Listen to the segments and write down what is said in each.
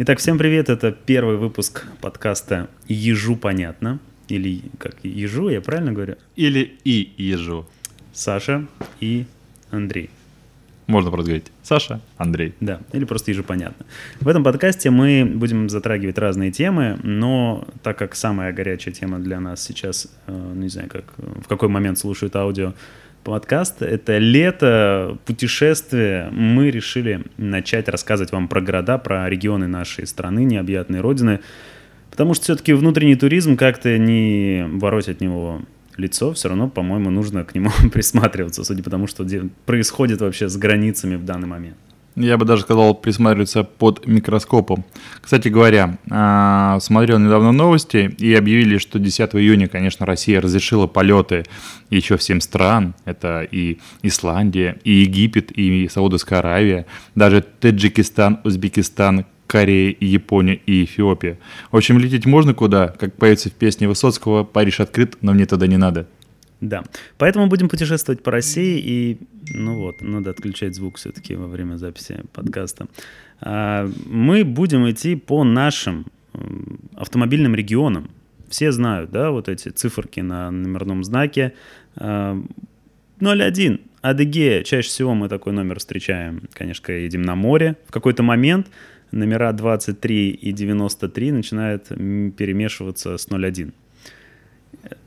Итак, всем привет, это первый выпуск подкаста «Ежу понятно», или как «Ежу», я правильно говорю? Или «И ежу». Саша и Андрей. Можно просто говорить Саша, Андрей. Да, или просто ежу понятно. В этом подкасте мы будем затрагивать разные темы, но так как самая горячая тема для нас сейчас, э, не знаю, как, в какой момент слушают аудио, подкаст. Это лето, путешествие. Мы решили начать рассказывать вам про города, про регионы нашей страны, необъятной родины. Потому что все-таки внутренний туризм как-то не вороть от него лицо, все равно, по-моему, нужно к нему присматриваться, судя по тому, что происходит вообще с границами в данный момент. Я бы даже сказал, присматриваться под микроскопом. Кстати говоря, а, смотрел недавно новости и объявили, что 10 июня, конечно, Россия разрешила полеты еще всем стран. Это и Исландия, и Египет, и Саудовская Аравия, даже Таджикистан, Узбекистан, Корея, Япония и Эфиопия. В общем, лететь можно куда, как поется в песне Высоцкого «Париж открыт, но мне туда не надо». Да, поэтому будем путешествовать по России и, ну вот, надо отключать звук все-таки во время записи подкаста. А, мы будем идти по нашим автомобильным регионам. Все знают, да, вот эти циферки на номерном знаке. 01, а, Адыгея. Чаще всего мы такой номер встречаем, конечно, когда едем на море. В какой-то момент номера 23 и 93 начинают перемешиваться с 01.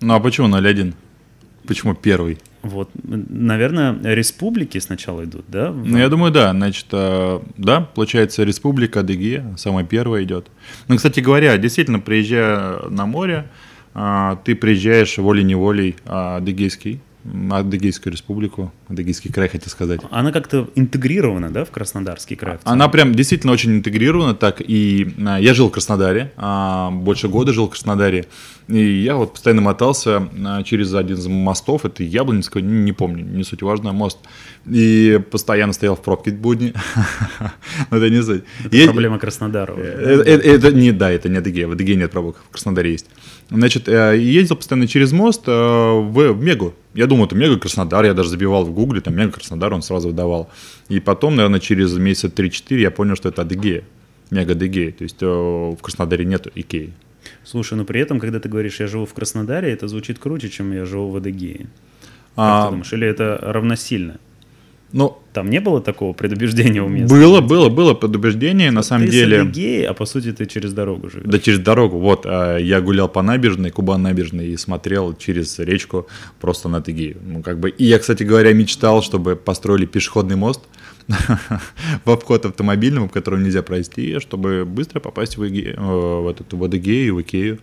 Ну а почему 01? Почему первый? Вот, наверное, республики сначала идут, да? Ну, я думаю, да. Значит, э, да, получается, республика Адыгея, самая первая идет. Ну, кстати говоря, действительно, приезжая на море, э, ты приезжаешь волей-неволей э, адыгейский Адыгейскую республику, Адыгейский край, хотел сказать. Она как-то интегрирована, да, в Краснодарский край? В Она прям действительно очень интегрирована, так и а, я жил в Краснодаре, а, больше года жил в Краснодаре, и я вот постоянно мотался а, через один из мостов, это Яблонецкий, не, не помню, не суть важно, мост, и постоянно стоял в пробке в будни. Но это не суть. Это проблема Краснодара. Э, э, это не, да, это не Адыгея, в Адыгее нет пробок, в Краснодаре есть. Значит, э, ездил постоянно через мост э, в, Мегу. Я думал, это Мега Краснодар, я даже забивал в гугле, там Мега Краснодар, он сразу выдавал. И потом, наверное, через месяца 3-4 я понял, что это Адыгея, Мега Адыгея. То есть э, в Краснодаре нету Икеи. Слушай, но при этом, когда ты говоришь, я живу в Краснодаре, это звучит круче, чем я живу в Адыгее. Как а... ты думаешь? Или это равносильно? Ну, там не было такого предубеждения у меня. Было, было, было предубеждение, на самом ты деле. Ты гей, а по сути ты через дорогу живешь. Да, через дорогу. Вот, а, я гулял по набережной, Кубан набережной, и смотрел через речку просто на Тыгею. Ну, как бы, и я, кстати говоря, мечтал, чтобы построили пешеходный мост в обход автомобильному, в котором нельзя пройти, чтобы быстро попасть в, Иге, э, в, этот, в Адыгею, в Икею.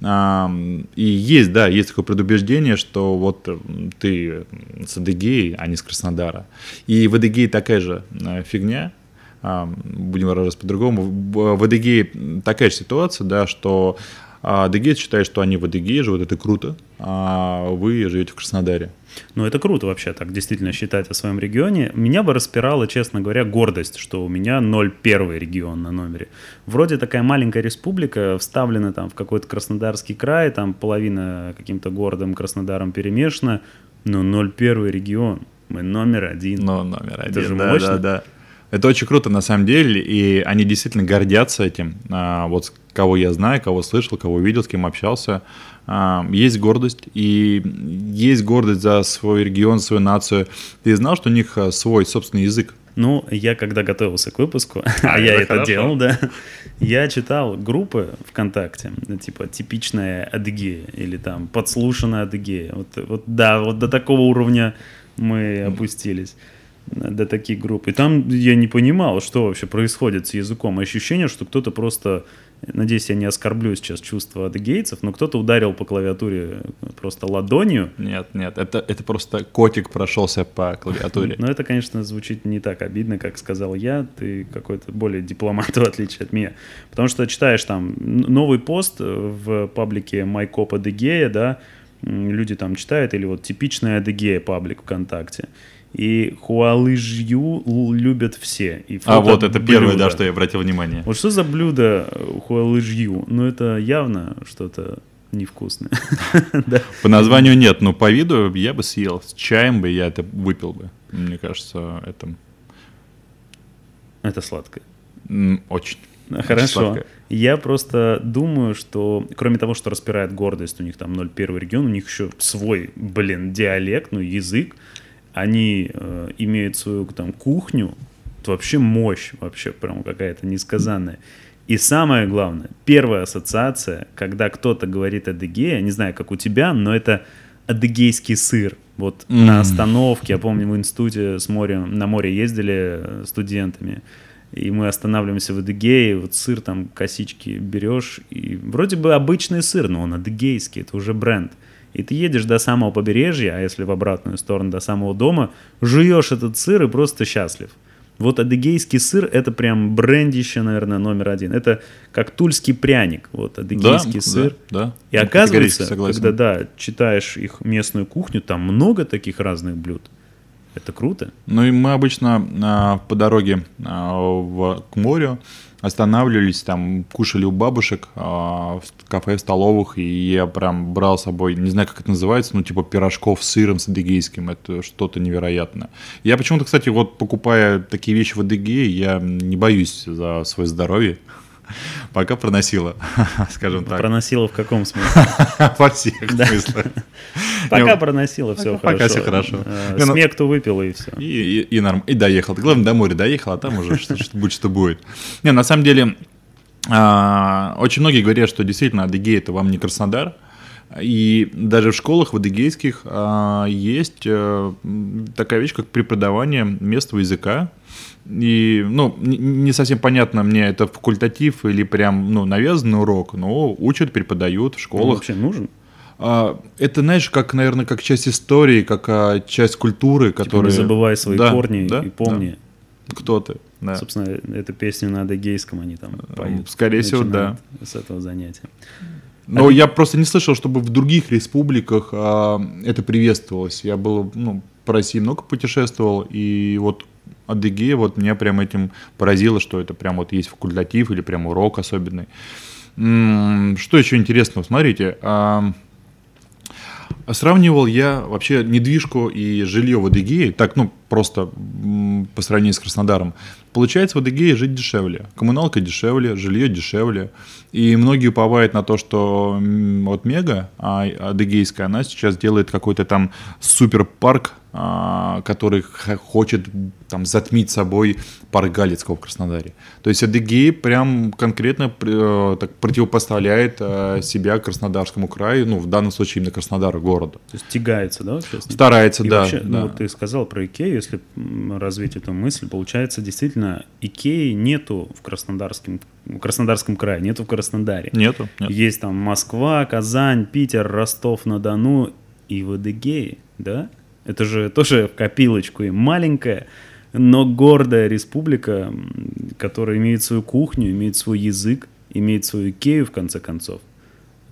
И есть, да, есть такое предубеждение, что вот ты с Адыгеей, а не с Краснодара. И в Адыгее такая же э, фигня, будем выражаться по-другому. В Адыгее такая же ситуация, да, что адыгейцы считают, что они в Адыгее живут, это круто, а вы живете в Краснодаре. Ну, это круто вообще так действительно считать о своем регионе. Меня бы распирала, честно говоря, гордость, что у меня 0,1 регион на номере. Вроде такая маленькая республика, вставлена там в какой-то Краснодарский край, там половина каким-то городом Краснодаром перемешана, но 0,1 регион. Мы номер один. Ну, номер один, это же да, мощно. да, да. Это очень круто на самом деле, и они действительно гордятся этим. А, вот кого я знаю, кого слышал, кого видел, с кем общался, а, есть гордость, и есть гордость за свой регион, свою нацию. Ты знал, что у них а, свой собственный язык? Ну, я когда готовился к выпуску, а, а я это хорошо. делал, да, я читал группы ВКонтакте, типа типичная Адыгея или там подслушанная Адыгея. Вот, вот да, вот до такого уровня мы опустились до таких групп. И там я не понимал, что вообще происходит с языком. Ощущение, что кто-то просто, надеюсь, я не оскорблю сейчас чувства адыгейцев, но кто-то ударил по клавиатуре просто ладонью. Нет, нет, это, это просто котик прошелся по клавиатуре. Но это, конечно, звучит не так обидно, как сказал я. Ты какой-то более дипломат, в отличие от меня. Потому что читаешь там новый пост в паблике Майкоп Адыгея, да, люди там читают, или вот типичная Адыгея паблик ВКонтакте. И хуалыжью любят все. И а вот это блюда. первое, да, что я обратил внимание. Вот что за блюдо хуалыжью? Ну, это явно что-то невкусное. По названию нет, но по виду я бы съел. С чаем бы я это выпил бы. Мне кажется, это... Это сладкое. Очень. Хорошо. сладкое. Я просто думаю, что кроме того, что распирает гордость, у них там 0,1 регион, у них еще свой, блин, диалект, ну, язык. Они э, имеют свою там кухню. Это вообще мощь, вообще прям какая-то несказанная. И самое главное, первая ассоциация, когда кто-то говорит адыгея, не знаю, как у тебя, но это адыгейский сыр. Вот М. на остановке, я помню, в институте с морем, на море ездили э, студентами, и мы останавливаемся в Адыгее, вот сыр там, косички берешь, и вроде бы обычный сыр, но он адыгейский, это уже бренд. И ты едешь до самого побережья, а если в обратную сторону, до самого дома, жуешь этот сыр и просто счастлив. Вот адыгейский сыр — это прям брендище, наверное, номер один. Это как тульский пряник, вот адыгейский сыр. Да, да. И Ну, оказывается, когда, да, читаешь их местную кухню, там много таких разных блюд. Это круто. Ну и мы обычно а, по дороге а, в- к морю останавливались, там кушали у бабушек а, в кафе, в столовых, и я прям брал с собой, не знаю, как это называется, ну типа пирожков с сыром, с адыгейским, это что-то невероятное. Я почему-то, кстати, вот покупая такие вещи в Адыгее, я не боюсь за свое здоровье, пока проносила, скажем так, Проносила в каком смысле? во всех смыслах. Пока Не, проносила, все пока хорошо. всё хорошо. Э, ну- Смек то выпила и все. И, и, и, норм- и доехал. Главное, до моря доехал, а там уже что, что будет, что будет. Не, на самом деле, а, очень многие говорят, что действительно Адыгея это вам не Краснодар. И даже в школах адыгейских а, есть э, такая вещь, как преподавание местного языка. И, ну, не- совсем понятно мне, это факультатив или прям, ну, навязанный урок, но учат, преподают в Он школах. вообще нужен? А, это, знаешь, как, наверное, как часть истории, как а, часть культуры, Типа, которая... не забывай свои Да, корни да, и помни. да. Кто ты? Да. Собственно, эту песню на адыгейском они там поют. скорее всего, Начинают С этого занятия. Но я просто не слышал, чтобы в других республиках а, это приветствовалось. Я был, ну, по России много путешествовал, и вот Адыгея вот меня прям этим поразило, что это прям вот есть факультатив или прям урок особенный. Что еще интересного? Смотрите, а, Сравнивал я вообще недвижку и жилье в Адыгее, так, ну, просто по сравнению с Краснодаром. Получается, в Адыгее жить дешевле. Коммуналка дешевле, жилье дешевле. И многие уповают на то, что вот Мега, а, адыгейская, она сейчас делает какой-то там суперпарк, а, который х- хочет там затмить собой парк Галицкого в Краснодаре. То есть Адыгея прям конкретно э, так противопоставляет э, себя Краснодарскому краю, ну, в данном случае именно Краснодару городу. То есть тягается, да, сейчас? Старается, И да. вообще, да. ну вот ты сказал про Икею, если развить эту мысль, получается, действительно, Икеи нету в Краснодарском, в Краснодарском крае, нету в Краснодаре. Нету? Нет. Есть там Москва, Казань, Питер, Ростов-на-Дону и в Адыгее, да? Это же тоже в копилочку и маленькая, но гордая республика, которая имеет свою кухню, имеет свой язык, имеет свою Икею, в конце концов,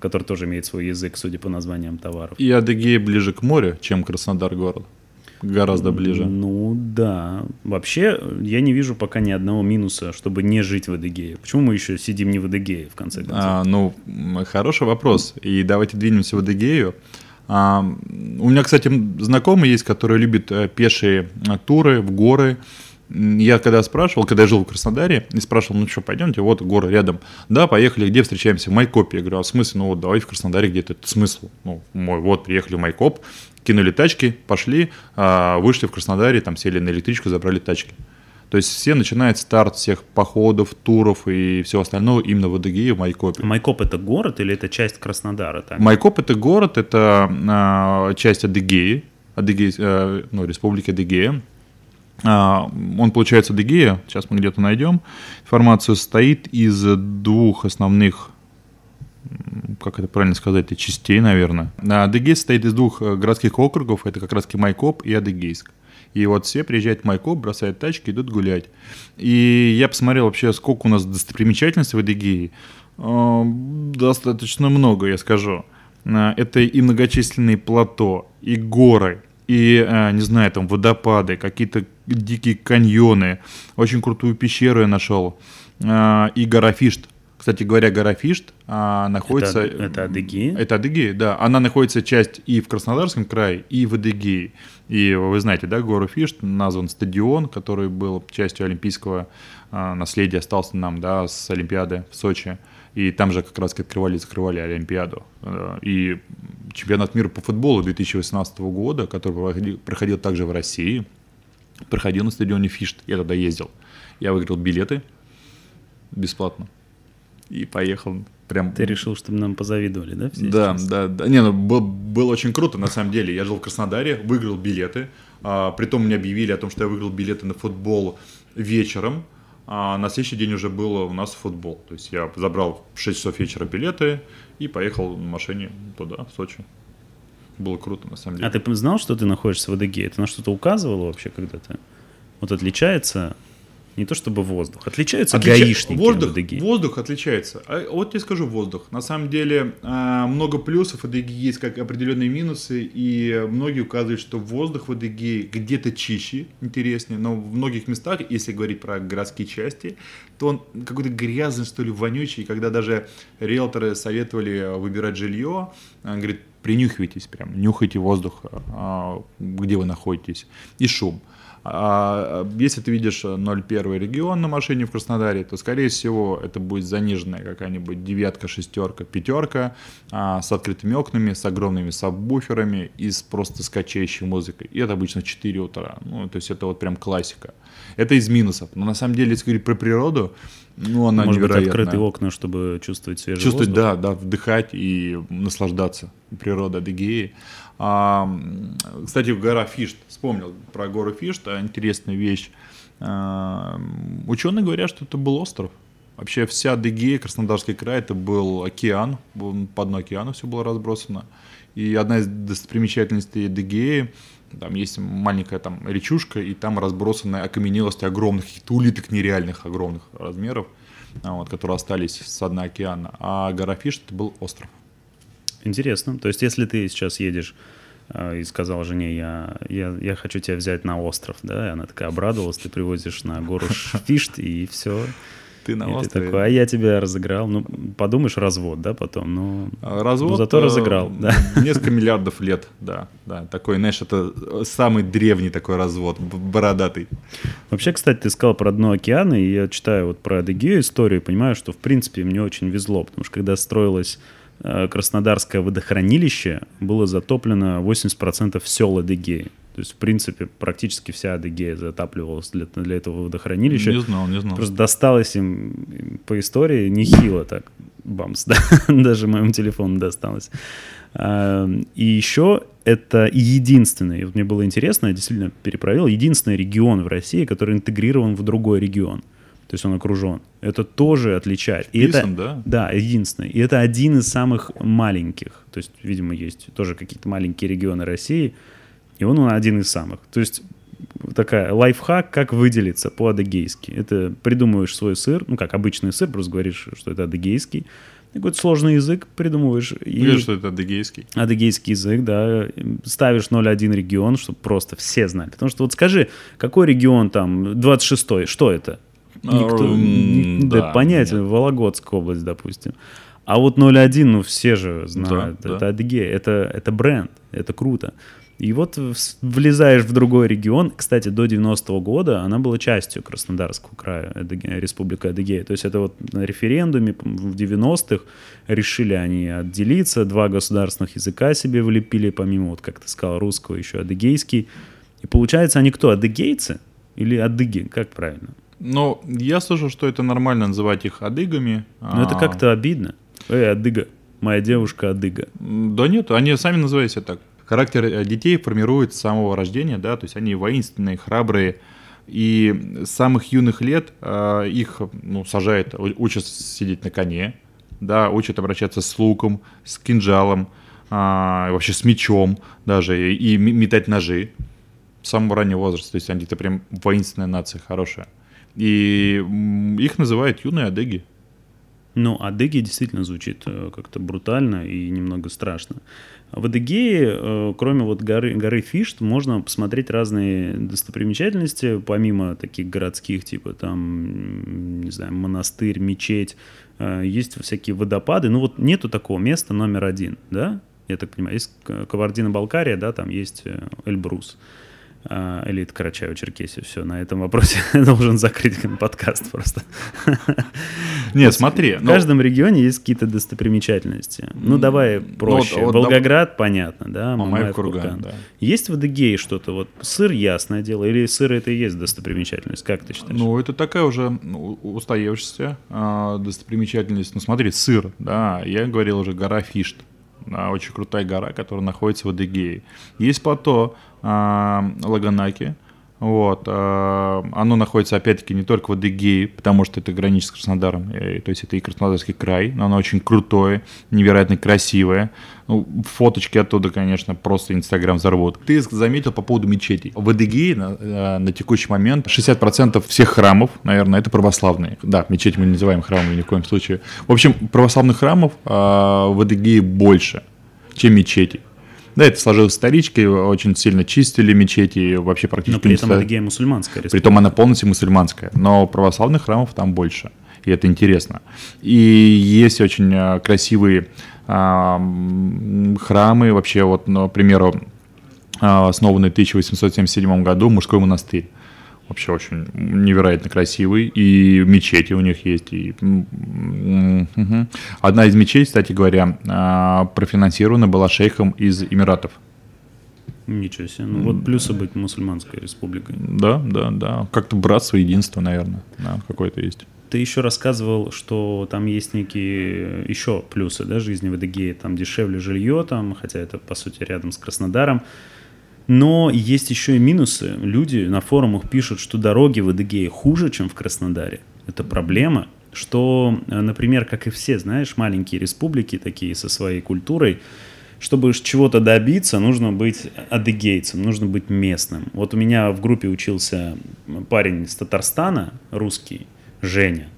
который тоже имеет свой язык, судя по названиям товаров. И Адыгея ближе к морю, чем Краснодар город. Гораздо ближе. Ну да. Вообще, я не вижу пока ни одного минуса, чтобы не жить в Адыгее. Почему мы еще сидим не в Адыгее, в конце концов? А, ну, хороший вопрос. И давайте двинемся в Адыгею. А, у меня, кстати, знакомый есть, который любит э, пешие э, туры в горы. Я когда спрашивал, когда я жил в Краснодаре, и спрашивал, ну что, пойдемте, вот горы рядом. Да, поехали, где встречаемся? В Майкопе. Я говорю, а в смысле? Ну вот давай в Краснодаре где-то. Смысл? Ну, мой, вот, приехали в Майкоп, кинули тачки, пошли, а, вышли в Краснодаре, там сели на электричку, забрали тачки. То есть все начинает старт всех походов, туров и всего остального именно в Адыгее, в Майкопе. Майкоп это город или это часть Краснодара? Так? Майкоп это город, это а, часть Адыгеи, Адыгей, э, ну, республики Адыгея. А, он, получается, Адыгея, сейчас мы где-то найдем информацию, состоит из двух основных, как это правильно сказать, частей, наверное. А, Адыгея состоит из двух э, городских округов, это как раз Майкоп и Адыгейск. И вот все приезжают в Майкоп, бросают тачки, идут гулять. И я посмотрел вообще, сколько у нас достопримечательностей в Адыгее. А, Достаточно много, я скажу. А, Это и многочисленные плато, и горы, и, а, не знаю, там водопады, какие-то дикие каньоны. Очень крутую пещеру я нашел. И гора Фишт. Кстати говоря, гора Фишт а, находится... Это, это Адыгея? Это Адыгея, да. Она находится часть и в Краснодарском крае, и в И вы знаете, да, гору Фишт назван стадион, который был частью Олимпийского а, наследие осталось нам, да, с Олимпиады в Сочи. И там же как раз открывали и закрывали Олимпиаду. Э, и чемпионат мира по футболу 2018 года, который проходил, также в России, проходил на стадионе Фишт. Я туда ездил. Я выиграл билеты бесплатно. И поехал прям... Ты решил, чтобы нам позавидовали, да? Все да, сейчас? да, да. Не, ну был, было очень круто, на самом деле. Я жил в Краснодаре, выиграл билеты. А, притом мне объявили о том, что я выиграл билеты на футбол вечером. А на следующий день уже было у нас футбол. То есть я забрал в 6 часов вечера билеты и поехал на машине туда, в Сочи. Было круто, на самом деле. А ты знал, что ты находишься в АДГ? Это на что-то указывало вообще когда-то? Вот отличается не то чтобы воздух. Отличаются Отлича... гаишники воздух, АДГ? Воздух отличается. А вот тебе скажу воздух. На самом деле а, много плюсов, АДГ есть как определенные минусы, и многие указывают, что воздух в АДГ где-то чище, интереснее, но в многих местах, если говорить про городские части, то он какой-то грязный, что ли, вонючий, когда даже риэлторы советовали выбирать жилье, говорит, принюхивайтесь прям, нюхайте воздух, а, где вы находитесь, и шум. А если ты видишь 0,1 регион на машине в Краснодаре, то, скорее всего, это будет заниженная какая-нибудь девятка, шестерка, пятерка а, с открытыми окнами, с огромными сабвуферами и с просто скачающей музыкой. И это обычно 4 утра. Ну, то есть это вот прям классика. Это из минусов. Но на самом деле, если говорить про природу, ну, она Может невероятная. быть, открытые окна, чтобы чувствовать свежий Чувствовать, воздух? да, да, вдыхать и наслаждаться природой Адыгеи. А, кстати, гора Фишт, вспомнил про гору Фишт, интересная вещь. А, ученые говорят, что это был остров. Вообще вся Адыгея, Краснодарский край, это был океан, по дну океана все было разбросано. И одна из достопримечательностей Адыгеи, там есть маленькая там речушка, и там разбросаны окаменелости огромных, каких-то улиток нереальных огромных размеров, а, вот, которые остались с дна океана. А гора Фишт это был остров. Интересно. То есть, если ты сейчас едешь э, и сказал жене, я, я, я хочу тебя взять на остров, да, и она такая обрадовалась, ты привозишь на гору Фишт, и все. Ты на и острове. Ты такой, а я тебя разыграл. Ну, подумаешь, развод, да, потом, ну, развод, ну зато разыграл, да. Несколько миллиардов лет, да, да. Такой, знаешь, это самый древний такой развод, бородатый. Вообще, кстати, ты сказал про дно океана, и я читаю вот про Адыгею историю, и понимаю, что, в принципе, мне очень везло, потому что когда строилась Э, Краснодарское водохранилище было затоплено 80% сел Адыгеи. То есть, в принципе, практически вся Адыгея затапливалась для, для этого водохранилища. Не знал, не знал. Просто досталось им по истории нехило так. Бамс, да? даже моему телефону досталось. А, и еще это единственный, вот мне было интересно, я действительно перепроверил, единственный регион в России, который интегрирован в другой регион то есть он окружен. Это тоже отличает. И Вписан, это, да? Да, единственный. И это один из самых маленьких. То есть, видимо, есть тоже какие-то маленькие регионы России, и он один из самых. То есть такая лайфхак, как выделиться по-адыгейски. Это придумываешь свой сыр, ну как обычный сыр, просто говоришь, что это адыгейский. Какой-то сложный язык придумываешь. И что это адыгейский? Адыгейский язык, да. Ставишь 0,1 регион, чтобы просто все знали. Потому что вот скажи, какой регион там 26-й, что это? Никто, mm, да, да, понятно, нет. Вологодская область, допустим. А вот 01, ну все же знают, да, это да. Адыгея, это, это бренд, это круто. И вот влезаешь в другой регион. Кстати, до 90-го года она была частью Краснодарского края, Адыгея, Республика Адыгея. То есть это вот на референдуме в 90-х решили они отделиться, два государственных языка себе влепили, помимо, вот как ты сказал, русского, еще адыгейский. И получается, они кто, адыгейцы или адыги, как правильно? Ну, я слышал, что это нормально называть их адыгами. Но это а. как-то обидно. Эй, адыга, моя девушка адыга. Да нет, они сами называют себя так. Характер э, детей формирует с самого рождения, да, то есть они воинственные, храбрые, и с самых юных лет э, их ну, сажают, учат сидеть на коне, да, учат обращаться с луком, с кинжалом, э, вообще с мечом даже, и, и метать ножи с самого раннего возраста. То есть они это прям воинственная нация, хорошая. И их называют юные адыги. Ну, адыги действительно звучит э, как-то брутально и немного страшно. В Адыгее, э, кроме вот горы, горы Фишт, можно посмотреть разные достопримечательности, помимо таких городских, типа там, не знаю, монастырь, мечеть. Э, есть всякие водопады. Ну вот нету такого места номер один, да? Я так понимаю. Есть Кавардино-Балкария, да, там есть Эльбрус. А, элит Карачаево-Черкесию. Все, на этом вопросе должен закрыть подкаст просто. Нет, смотри. В ну... каждом регионе есть какие-то достопримечательности. Ну, давай проще. Ну, вот, Волгоград, понятно, да? Мамаев курган. Есть в Адыгее что-то? Вот сыр, ясное дело, или сыр это и есть достопримечательность? Как ты считаешь? Ну, это такая уже ну, устоявшаяся э, достопримечательность. Ну, смотри, сыр, да, я говорил уже, гора Фишт. Очень крутая гора, которая находится в Адыгее. Есть плато Лаганаки, вот. Э, оно находится, опять-таки, не только в Адыгее, потому что это граничит с Краснодаром, э, то есть это и Краснодарский край, но оно очень крутое, невероятно красивое. Ну, фоточки оттуда, конечно, просто Инстаграм взорвут. Ты заметил по поводу мечетей. В Адыгее на, э, на текущий момент 60% всех храмов, наверное, это православные. Да, мечеть мы не называем храмами ни в коем случае. В общем, православных храмов в Адыгее больше, чем мечетей. Да, это сложилось исторически, очень сильно чистили мечети, вообще практически... Но при этом Адыгея мусульманская республика. Притом она полностью мусульманская, но православных храмов там больше, и это интересно. И есть очень а, красивые а, храмы, вообще вот, ну, к примеру, а, основанный в 1877 году мужской монастырь вообще очень невероятно красивый, и мечети у них есть. И... Одна из мечетей, кстати говоря, а, профинансирована была шейхом из Эмиратов. Ничего себе. Ну вот плюсы быть мусульманской республикой. Да, да, да. Как-то братство, единство, наверное, да, какое-то есть. Ты еще рассказывал, что там есть некие еще плюсы да, жизни в Адыгее. Там дешевле жилье, там, хотя это, по сути, рядом с Краснодаром. Но есть еще и минусы. Люди на форумах пишут, что дороги в Адыгее хуже, чем в Краснодаре. Это проблема, что, э, например, как и все, знаешь, маленькие республики такие со своей культурой, чтобы чего-то добиться, нужно быть адыгейцем, нужно быть местным. Вот у меня в группе учился парень из Татарстана, русский, Женя,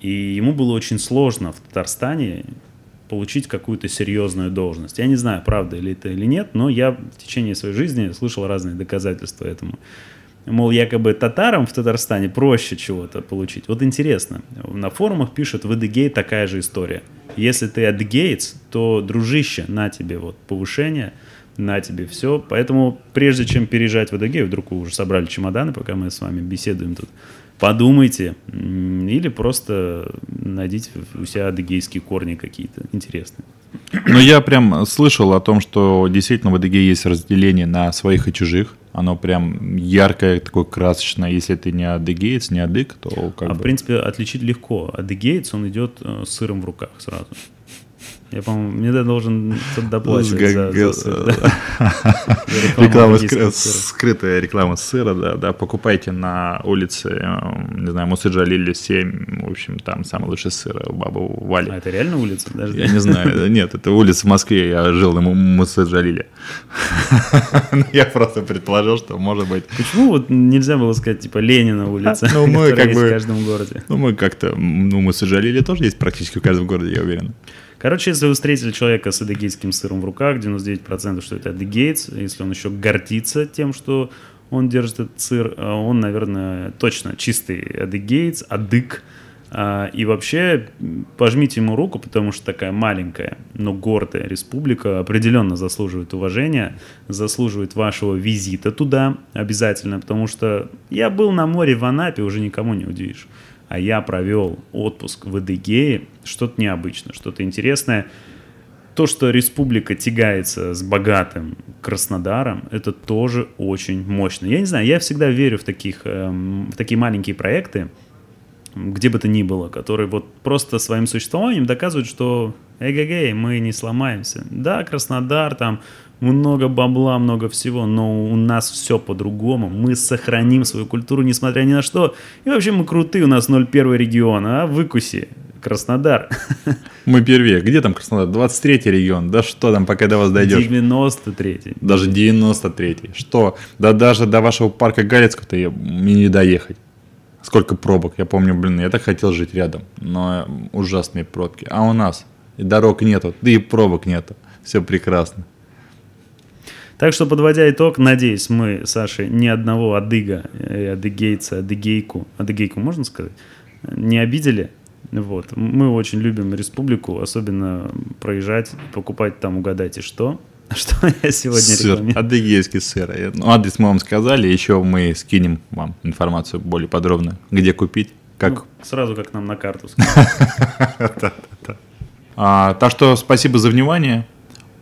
и ему было очень сложно в Татарстане получить какую-то серьезную должность. Я не знаю, правда ли это или нет, но я в течение своей жизни слышал разные доказательства этому. Мол, якобы татарам в Татарстане проще чего-то получить. Вот интересно, на форумах пишут, в Эдыгей такая же история. Если ты адыгеец, то, дружище, на тебе вот повышение, на тебе все. Поэтому прежде чем переезжать в Эдыгей, вдруг вы уже собрали чемоданы, пока мы с вами беседуем тут, подумайте, или просто найдите у себя адыгейские корни какие-то интересные. Ну, я прям слышал о том, что действительно в Адыгее есть разделение на своих и чужих. Оно прям яркое, такое красочное. Если ты не адыгеец, не адык, то как А бы... в принципе отличить легко. Адыгеец, он идет э, с сыром в руках сразу. Я, по-моему, мне должен кто-то за, за сыр. Реклама, скрытая реклама сыра, да, да. Покупайте на улице, эм, не знаю, Мусыджа Лили 7, в общем, там самый лучший сыр у бабы Вали. А это реально улица? Даже я не знаю, нет, это улица в Москве, я жил на Мусыджа Лили. Я просто предположил, что может быть. Почему вот нельзя было сказать, типа, Ленина улица, ну, мы как бы, в каждом городе? Ну, мы как-то, ну, Мусыджа Лили тоже есть практически в каждом городе, я уверен. Короче, если вы встретили человека с адыгейским сыром в руках, 99% что это адыгейц, если он еще гордится тем, что он держит этот сыр, э, он, наверное, точно чистый адыгейц, адык. А, и вообще пожмите ему руку, потому что такая маленькая, но гордая республика определенно заслуживает уважения, заслуживает вашего визита туда обязательно, потому что я был на море в Анапе, уже никому не удивишь а я провел отпуск в Эдыгее, что-то необычное, что-то интересное. То, что республика тягается с богатым Краснодаром, это тоже очень мощно. Я не знаю, я всегда верю в, таких, эм, в такие маленькие проекты, где бы то ни было, которые вот просто своим существованием доказывают, что эгегей, мы не сломаемся. Да, Краснодар, там много бабла, много всего, но у нас все по-другому. Мы сохраним свою культуру, несмотря ни на что. И вообще мы крутые, у нас 01 регион, а выкуси. Краснодар. Мы первее. Где там Краснодар? 23-й регион. Да что там, пока до вас дойдешь? 93-й. Даже 93-й. Что? Да даже до вашего парка Галицкого-то мне не доехать. Сколько пробок. Я помню, блин, я так хотел жить рядом. Но ужасные пробки. А у нас и дорог нету, да и пробок нету. Все прекрасно. Так что, подводя итог, надеюсь, мы, Саша, ни одного адыга, э, адыгейца, адыгейку, адыгейку можно сказать, не обидели. Вот. Мы очень любим республику, особенно проезжать, покупать там, угадайте что, Что я сегодня Сыр, рекламирую? адыгейский сыр. Ну, адрес мы вам сказали, еще мы скинем вам информацию более подробно, где купить, как. Ну, сразу как нам на карту. А, так что спасибо за внимание.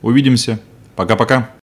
Увидимся. Пока-пока.